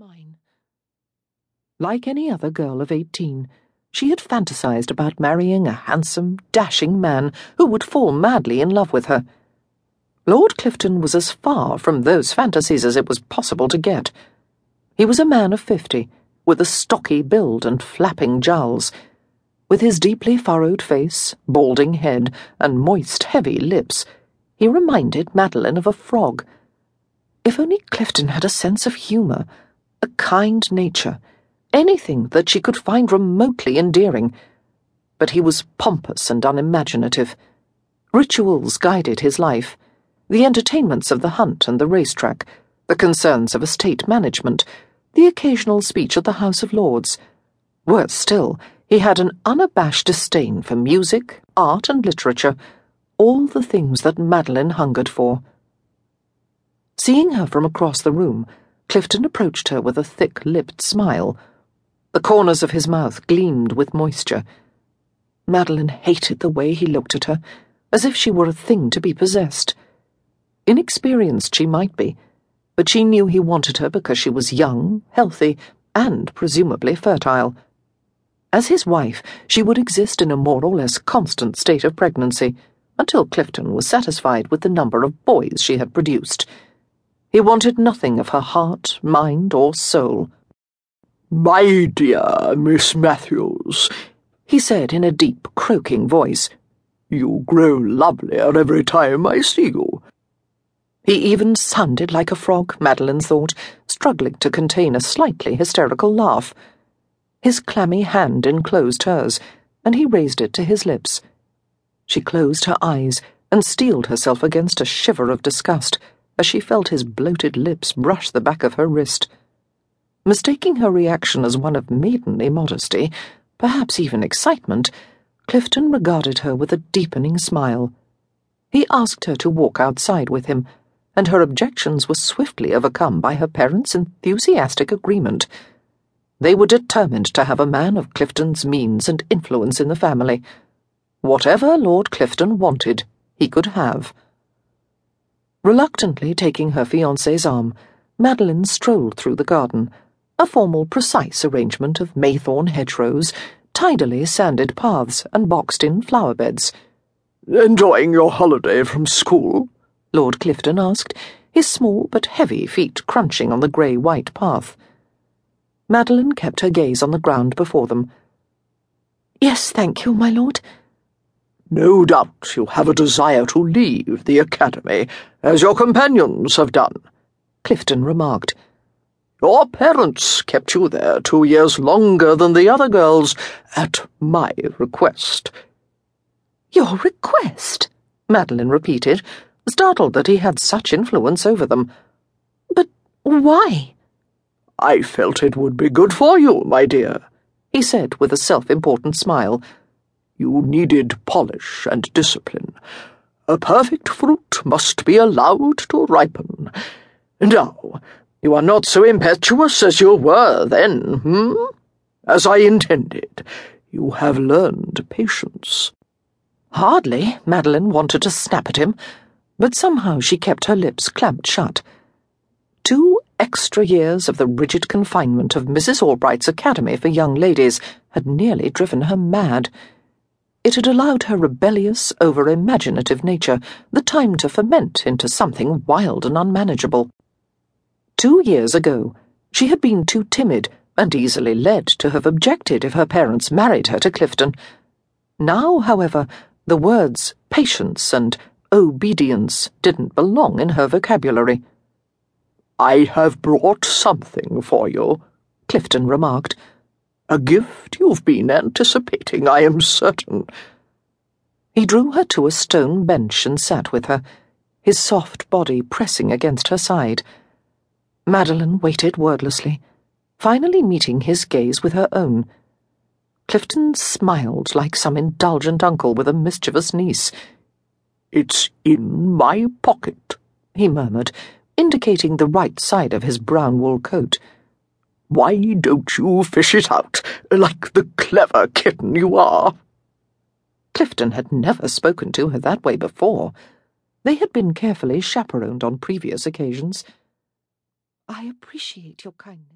mine. Like any other girl of eighteen, she had fantasized about marrying a handsome, dashing man who would fall madly in love with her. Lord Clifton was as far from those fantasies as it was possible to get. He was a man of fifty, with a stocky build and flapping jowls. With his deeply furrowed face, balding head, and moist, heavy lips, he reminded Madeline of a frog. If only Clifton had a sense of humour, a kind nature, anything that she could find remotely endearing. But he was pompous and unimaginative. Rituals guided his life the entertainments of the hunt and the racetrack, the concerns of estate management, the occasional speech at the House of Lords. Worse still, he had an unabashed disdain for music, art, and literature, all the things that Madeline hungered for. Seeing her from across the room, Clifton approached her with a thick lipped smile. The corners of his mouth gleamed with moisture. Madeline hated the way he looked at her, as if she were a thing to be possessed. Inexperienced she might be, but she knew he wanted her because she was young, healthy, and presumably fertile. As his wife, she would exist in a more or less constant state of pregnancy until Clifton was satisfied with the number of boys she had produced. He wanted nothing of her heart, mind, or soul. My dear Miss Matthews, he said in a deep, croaking voice, you grow lovelier every time I see you. He even sounded like a frog, Madeline thought, struggling to contain a slightly hysterical laugh. His clammy hand enclosed hers, and he raised it to his lips. She closed her eyes and steeled herself against a shiver of disgust as she felt his bloated lips brush the back of her wrist. Mistaking her reaction as one of maidenly modesty, perhaps even excitement, Clifton regarded her with a deepening smile. He asked her to walk outside with him, and her objections were swiftly overcome by her parents' enthusiastic agreement. They were determined to have a man of Clifton's means and influence in the family. Whatever Lord Clifton wanted, he could have. Reluctantly taking her fiance's arm, Madeline strolled through the garden, a formal, precise arrangement of maythorn hedgerows, tidily sanded paths, and boxed in flower beds. Enjoying your holiday from school? Lord Clifton asked, his small but heavy feet crunching on the grey white path. Madeline kept her gaze on the ground before them. Yes, thank you, my lord. No doubt you have a desire to leave the academy, as your companions have done, Clifton remarked. Your parents kept you there two years longer than the other girls, at my request. Your request? Madeline repeated, startled that he had such influence over them. But why? I felt it would be good for you, my dear, he said with a self important smile. You needed polish and discipline. A perfect fruit must be allowed to ripen. Now, you are not so impetuous as you were then, hmm? As I intended, you have learned patience. Hardly, Madeline wanted to snap at him, but somehow she kept her lips clamped shut. Two extra years of the rigid confinement of Mrs. Albright's Academy for Young Ladies had nearly driven her mad. It had allowed her rebellious, over imaginative nature the time to ferment into something wild and unmanageable. Two years ago, she had been too timid and easily led to have objected if her parents married her to Clifton. Now, however, the words patience and obedience didn't belong in her vocabulary. I have brought something for you, Clifton remarked. A gift you've been anticipating, I am certain. He drew her to a stone bench and sat with her, his soft body pressing against her side. Madeline waited wordlessly, finally meeting his gaze with her own. Clifton smiled like some indulgent uncle with a mischievous niece. It's in my pocket, he murmured, indicating the right side of his brown wool coat. Why don't you fish it out, like the clever kitten you are? Clifton had never spoken to her that way before. They had been carefully chaperoned on previous occasions. I appreciate your kindness.